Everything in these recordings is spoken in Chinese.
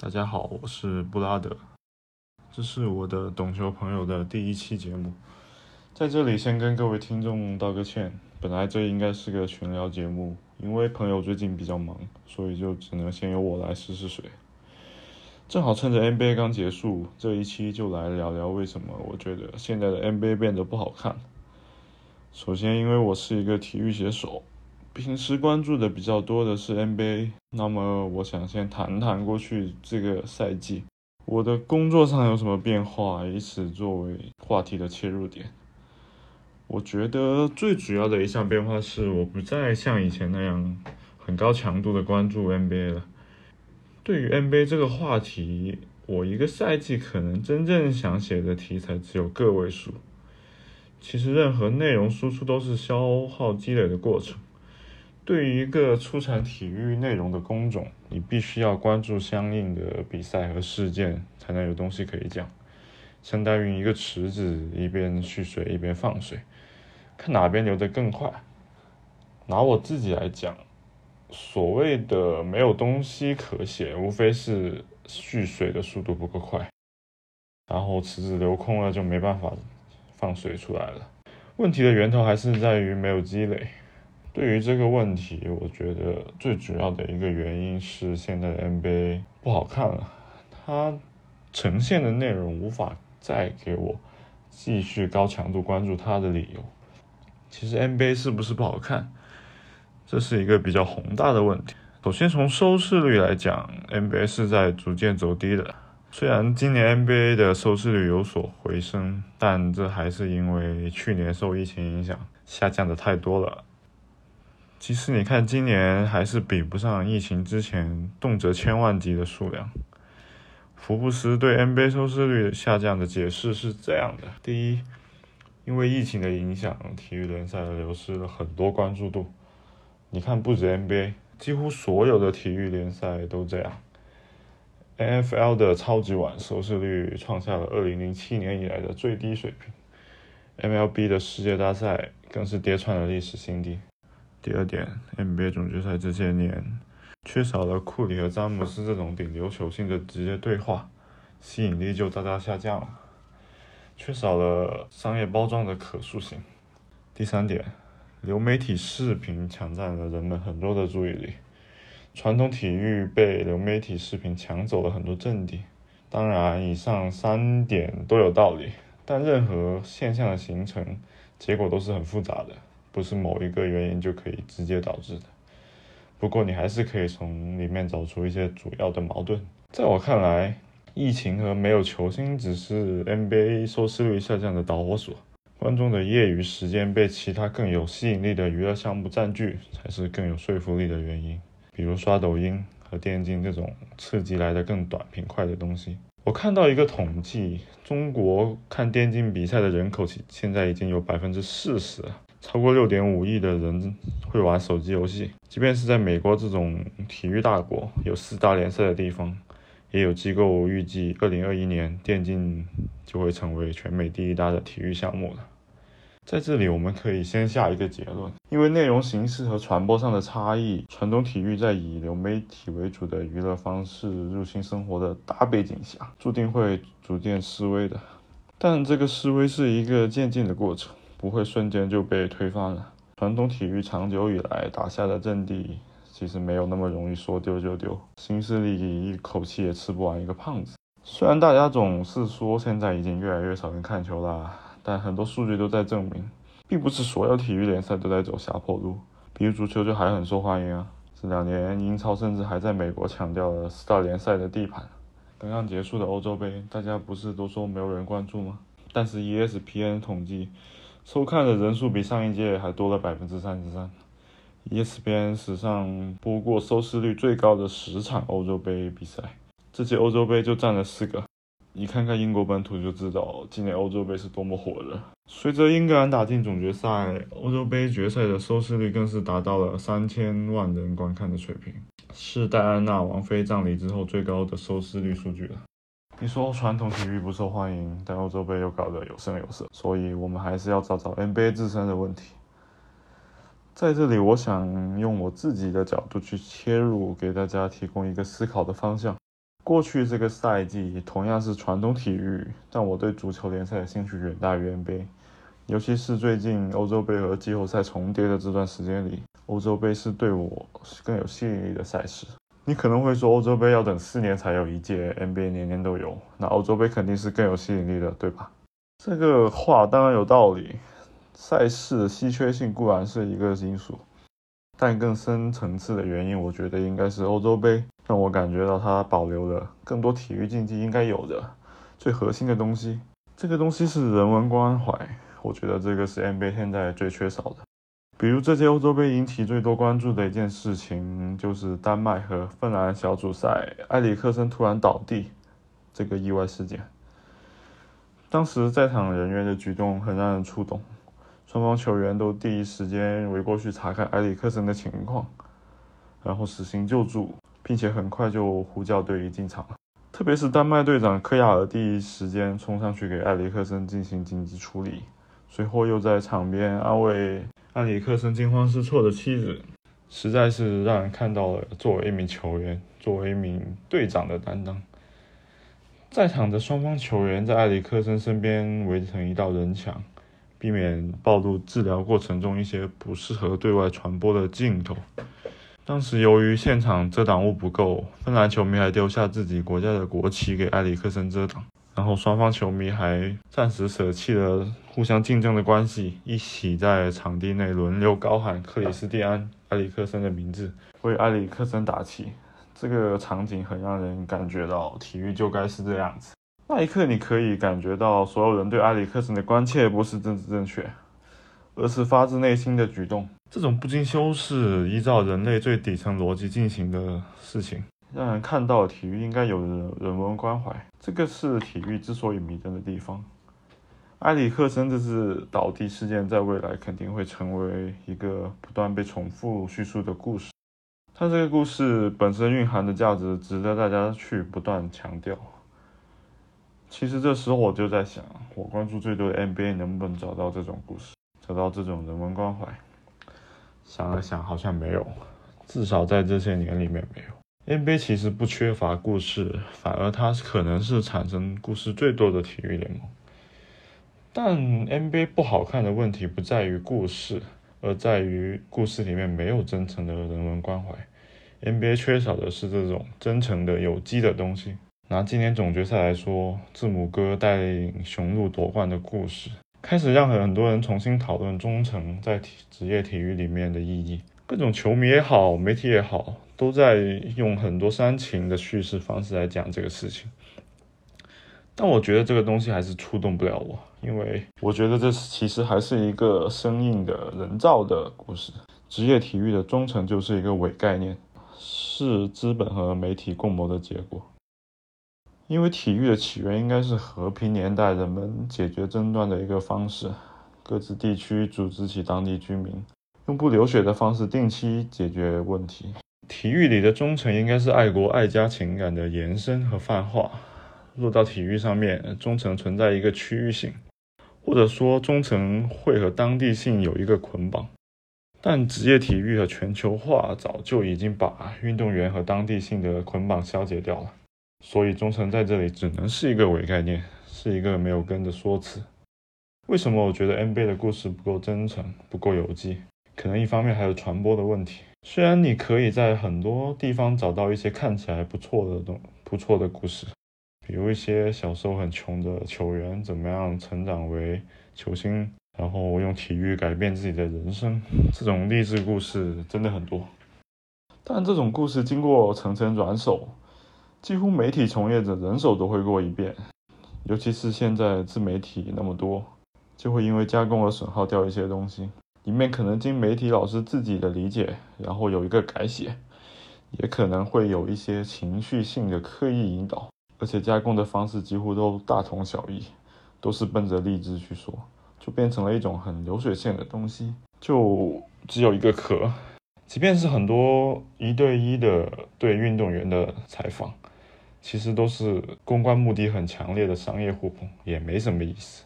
大家好，我是布拉德，这是我的懂球朋友的第一期节目，在这里先跟各位听众道个歉。本来这应该是个群聊节目，因为朋友最近比较忙，所以就只能先由我来试试水。正好趁着 NBA 刚结束，这一期就来聊聊为什么我觉得现在的 NBA 变得不好看。首先，因为我是一个体育写手。平时关注的比较多的是 NBA，那么我想先谈谈过去这个赛季我的工作上有什么变化，以此作为话题的切入点。我觉得最主要的一项变化是，我不再像以前那样很高强度的关注 NBA 了。对于 NBA 这个话题，我一个赛季可能真正想写的题材只有个位数。其实任何内容输出都是消耗积累的过程。对于一个出产体育内容的工种，你必须要关注相应的比赛和事件，才能有东西可以讲。相当于一个池子，一边蓄水一边放水，看哪边流得更快。拿我自己来讲，所谓的没有东西可写，无非是蓄水的速度不够快，然后池子流空了就没办法放水出来了。问题的源头还是在于没有积累。对于这个问题，我觉得最主要的一个原因是现在的 NBA 不好看了，它呈现的内容无法再给我继续高强度关注它的理由。其实 NBA 是不是不好看，这是一个比较宏大的问题。首先从收视率来讲，NBA 是在逐渐走低的。虽然今年 NBA 的收视率有所回升，但这还是因为去年受疫情影响下降的太多了。其实你看，今年还是比不上疫情之前动辄千万级的数量。福布斯对 NBA 收视率下降的解释是这样的：第一，因为疫情的影响，体育联赛流失了很多关注度。你看，不止 NBA，几乎所有的体育联赛都这样。NFL 的超级碗收视率创下了2007年以来的最低水平，MLB 的世界大赛更是跌穿了历史新低。第二点，NBA 总决赛这些年缺少了库里和詹姆斯这种顶流球星的直接对话，吸引力就大大下降了，缺少了商业包装的可塑性。第三点，流媒体视频抢占了人们很多的注意力，传统体育被流媒体视频抢走了很多阵地。当然，以上三点都有道理，但任何现象的形成，结果都是很复杂的。不是某一个原因就可以直接导致的。不过你还是可以从里面找出一些主要的矛盾。在我看来，疫情和没有球星只是 NBA 收视率下降的导火索，观众的业余时间被其他更有吸引力的娱乐项目占据，才是更有说服力的原因。比如刷抖音和电竞这种刺激来的更短平快的东西。我看到一个统计，中国看电竞比赛的人口现在已经有百分之四十了。超过六点五亿的人会玩手机游戏，即便是在美国这种体育大国，有四大联赛的地方，也有机构预计，二零二一年电竞就会成为全美第一大的体育项目了。在这里，我们可以先下一个结论：因为内容形式和传播上的差异，传统体育在以流媒体为主的娱乐方式入侵生活的大背景下，注定会逐渐式微的。但这个式微是一个渐进的过程。不会瞬间就被推翻了。传统体育长久以来打下的阵地，其实没有那么容易说丢就丢。新势力一口气也吃不完一个胖子。虽然大家总是说现在已经越来越少人看球了，但很多数据都在证明，并不是所有体育联赛都在走下坡路。比如足球就还很受欢迎啊，这两年英超甚至还在美国抢掉了四大联赛的地盘。刚刚结束的欧洲杯，大家不是都说没有人关注吗？但是 ESPN 统计。收看的人数比上一届还多了百分之三十三。ESPN 史上播过收视率最高的十场欧洲杯比赛，这届欧洲杯就占了四个。你看看英国本土就知道今年欧洲杯是多么火热。随着英格兰打进总决赛，欧洲杯决赛的收视率更是达到了三千万人观看的水平，是戴安娜王妃葬礼之后最高的收视率数据了。你说传统体育不受欢迎，但欧洲杯又搞得有声有色，所以我们还是要找找 NBA 自身的问题。在这里，我想用我自己的角度去切入，给大家提供一个思考的方向。过去这个赛季同样是传统体育，但我对足球联赛的兴趣远大于 NBA。尤其是最近欧洲杯和季后赛重叠的这段时间里，欧洲杯是对我更有吸引力的赛事。你可能会说，欧洲杯要等四年才有一届，NBA 年年都有，那欧洲杯肯定是更有吸引力的，对吧？这个话当然有道理。赛事的稀缺性固然是一个因素，但更深层次的原因，我觉得应该是欧洲杯让我感觉到它保留了更多体育竞技应该有的最核心的东西。这个东西是人文关怀。我觉得这个是 NBA 现在最缺少的。比如这届欧洲杯引起最多关注的一件事情，就是丹麦和芬兰小组赛，埃里克森突然倒地这个意外事件。当时在场人员的举动很让人触动，双方球员都第一时间围过去查看埃里克森的情况，然后实行救助，并且很快就呼叫队医进场了。特别是丹麦队长科亚尔第一时间冲上去给埃里克森进行紧急处理。随后又在场边安慰埃里克森惊慌失措的妻子，实在是让人看到了作为一名球员、作为一名队长的担当。在场的双方球员在埃里克森身边围成一道人墙，避免暴露治疗过程中一些不适合对外传播的镜头。当时由于现场遮挡物不够，芬兰球迷还丢下自己国家的国旗给埃里克森遮挡。然后双方球迷还暂时舍弃了互相竞争的关系，一起在场地内轮流高喊克里斯蒂安·埃里克森的名字，为埃里克森打气。这个场景很让人感觉到体育就该是这样子。那一刻，你可以感觉到所有人对埃里克森的关切不是政治正确，而是发自内心的举动。这种不经修饰、依照人类最底层逻辑进行的事情。让人看到体育应该有人人文关怀，这个是体育之所以迷人的地方。埃里克森这次倒地事件，在未来肯定会成为一个不断被重复叙述的故事。它这个故事本身蕴含的价值，值得大家去不断强调。其实这时候我就在想，我关注最多的 NBA 能不能找到这种故事，找到这种人文关怀？想了想，好像没有，至少在这些年里面没有。NBA 其实不缺乏故事，反而它可能是产生故事最多的体育联盟。但 NBA 不好看的问题不在于故事，而在于故事里面没有真诚的人文关怀。NBA 缺少的是这种真诚的、有机的东西。拿今年总决赛来说，字母哥带领雄鹿夺冠的故事，开始让很多人重新讨论忠诚在体职业体育里面的意义。各种球迷也好，媒体也好。都在用很多煽情的叙事方式来讲这个事情，但我觉得这个东西还是触动不了我，因为我觉得这其实还是一个生硬的人造的故事。职业体育的忠诚就是一个伪概念，是资本和媒体共谋的结果。因为体育的起源应该是和平年代人们解决争端的一个方式，各自地区组织起当地居民，用不流血的方式定期解决问题。体育里的忠诚应该是爱国爱家情感的延伸和泛化。落到体育上面，忠诚存在一个区域性，或者说忠诚会和当地性有一个捆绑。但职业体育和全球化早就已经把运动员和当地性的捆绑消解掉了，所以忠诚在这里只能是一个伪概念，是一个没有根的说辞。为什么我觉得 NBA 的故事不够真诚，不够有机？可能一方面还有传播的问题。虽然你可以在很多地方找到一些看起来不错的东不错的故事，比如一些小时候很穷的球员怎么样成长为球星，然后用体育改变自己的人生，这种励志故事真的很多。但这种故事经过层层转手，几乎媒体从业者人手都会过一遍，尤其是现在自媒体那么多，就会因为加工而损耗掉一些东西。里面可能经媒体老师自己的理解，然后有一个改写，也可能会有一些情绪性的刻意引导，而且加工的方式几乎都大同小异，都是奔着励志去说，就变成了一种很流水线的东西，就只有一个壳。即便是很多一对一的对运动员的采访，其实都是公关目的很强烈的商业互捧，也没什么意思。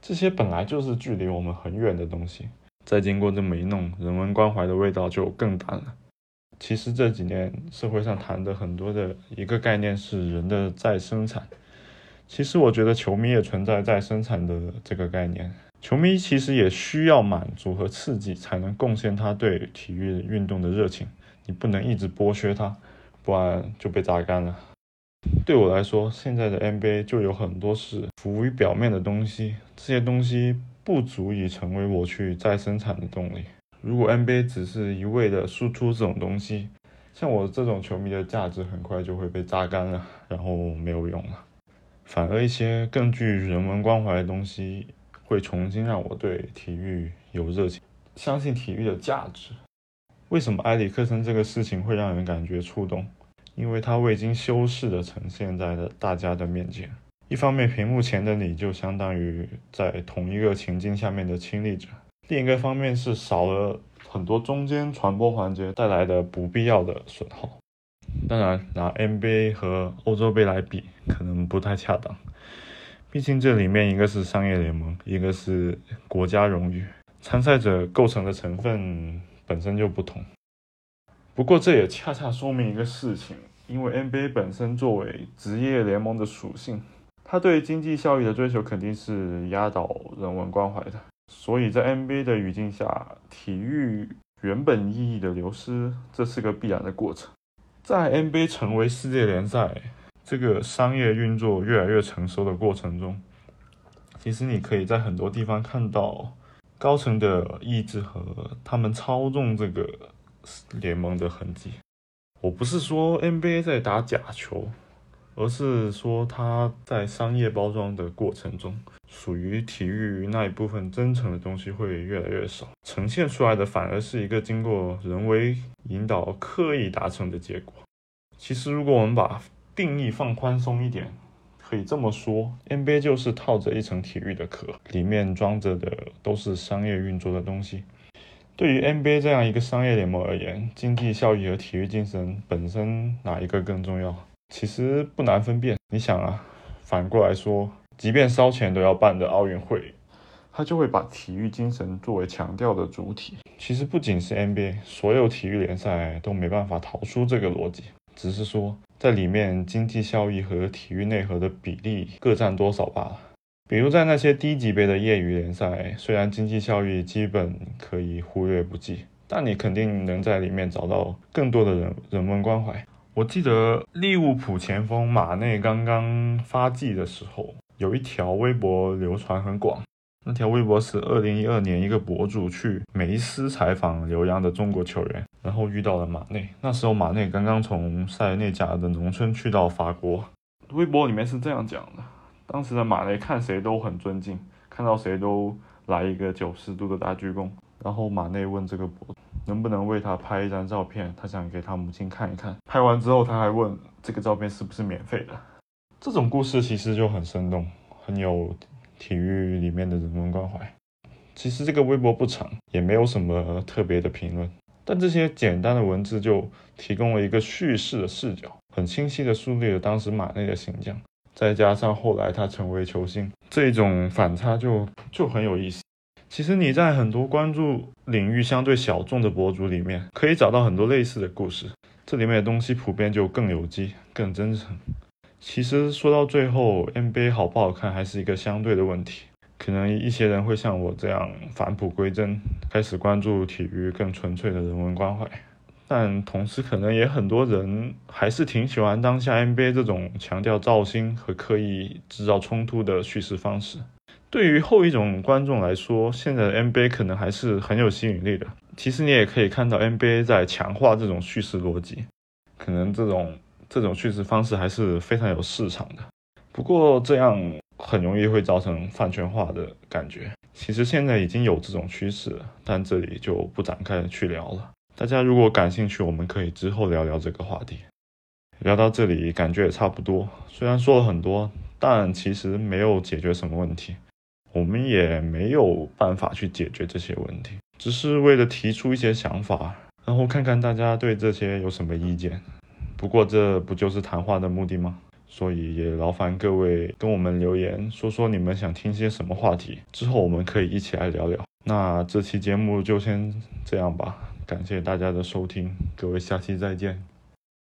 这些本来就是距离我们很远的东西。再经过这么一弄，人文关怀的味道就更淡了。其实这几年社会上谈的很多的一个概念是人的再生产。其实我觉得球迷也存在再生产的这个概念。球迷其实也需要满足和刺激，才能贡献他对体育运动的热情。你不能一直剥削他，不然就被榨干了。对我来说，现在的 NBA 就有很多是浮于表面的东西，这些东西不足以成为我去再生产的动力。如果 NBA 只是一味的输出这种东西，像我这种球迷的价值很快就会被榨干了，然后没有用了。反而一些更具人文关怀的东西，会重新让我对体育有热情，相信体育的价值。为什么埃里克森这个事情会让人感觉触动？因为他未经修饰的呈现在了大家的面前。一方面，屏幕前的你就相当于在同一个情境下面的亲历者。另一个方面是少了很多中间传播环节带来的不必要的损耗。当然，拿 NBA 和欧洲杯来比可能不太恰当，毕竟这里面一个是商业联盟，一个是国家荣誉，参赛者构成的成分本身就不同。不过这也恰恰说明一个事情，因为 NBA 本身作为职业联盟的属性，他对经济效益的追求肯定是压倒人文关怀的。所以在 NBA 的语境下，体育原本意义的流失，这是个必然的过程。在 NBA 成为世界联赛这个商业运作越来越成熟的过程中，其实你可以在很多地方看到高层的意志和他们操纵这个联盟的痕迹。我不是说 NBA 在打假球。而是说，它在商业包装的过程中，属于体育那一部分真诚的东西会越来越少，呈现出来的反而是一个经过人为引导、刻意达成的结果。其实，如果我们把定义放宽松一点，可以这么说：NBA 就是套着一层体育的壳，里面装着的都是商业运作的东西。对于 NBA 这样一个商业联盟而言，经济效益和体育精神本身哪一个更重要？其实不难分辨，你想啊，反过来说，即便烧钱都要办的奥运会，它就会把体育精神作为强调的主体。其实不仅是 NBA，所有体育联赛都没办法逃出这个逻辑，只是说在里面经济效益和体育内核的比例各占多少罢了。比如在那些低级别的业余联赛，虽然经济效益基本可以忽略不计，但你肯定能在里面找到更多的人人文关怀。我记得利物浦前锋马内刚刚发迹的时候，有一条微博流传很广。那条微博是二零一二年一个博主去梅斯采访留洋的中国球员，然后遇到了马内。那时候马内刚刚从塞内加尔的农村去到法国。微博里面是这样讲的：当时的马内看谁都很尊敬，看到谁都来一个九十度的大鞠躬。然后马内问这个博主。能不能为他拍一张照片？他想给他母亲看一看。拍完之后，他还问这个照片是不是免费的。这种故事其实就很生动，很有体育里面的人文关怀。其实这个微博不长，也没有什么特别的评论，但这些简单的文字就提供了一个叙事的视角，很清晰的树立了当时马内的形象。再加上后来他成为球星，这种反差就就很有意思。其实你在很多关注领域相对小众的博主里面，可以找到很多类似的故事。这里面的东西普遍就更有机、更真诚。其实说到最后，NBA 好不好看还是一个相对的问题。可能一些人会像我这样返璞归真，开始关注体育更纯粹的人文关怀。但同时，可能也很多人还是挺喜欢当下 NBA 这种强调造星和刻意制造冲突的叙事方式。对于后一种观众来说，现在的 NBA 可能还是很有吸引力的。其实你也可以看到 NBA 在强化这种叙事逻辑，可能这种这种叙事方式还是非常有市场的。不过这样很容易会造成饭圈化的感觉。其实现在已经有这种趋势，但这里就不展开去聊了。大家如果感兴趣，我们可以之后聊聊这个话题。聊到这里，感觉也差不多。虽然说了很多，但其实没有解决什么问题。我们也没有办法去解决这些问题，只是为了提出一些想法，然后看看大家对这些有什么意见。不过这不就是谈话的目的吗？所以也劳烦各位跟我们留言，说说你们想听些什么话题，之后我们可以一起来聊聊。那这期节目就先这样吧，感谢大家的收听，各位下期再见。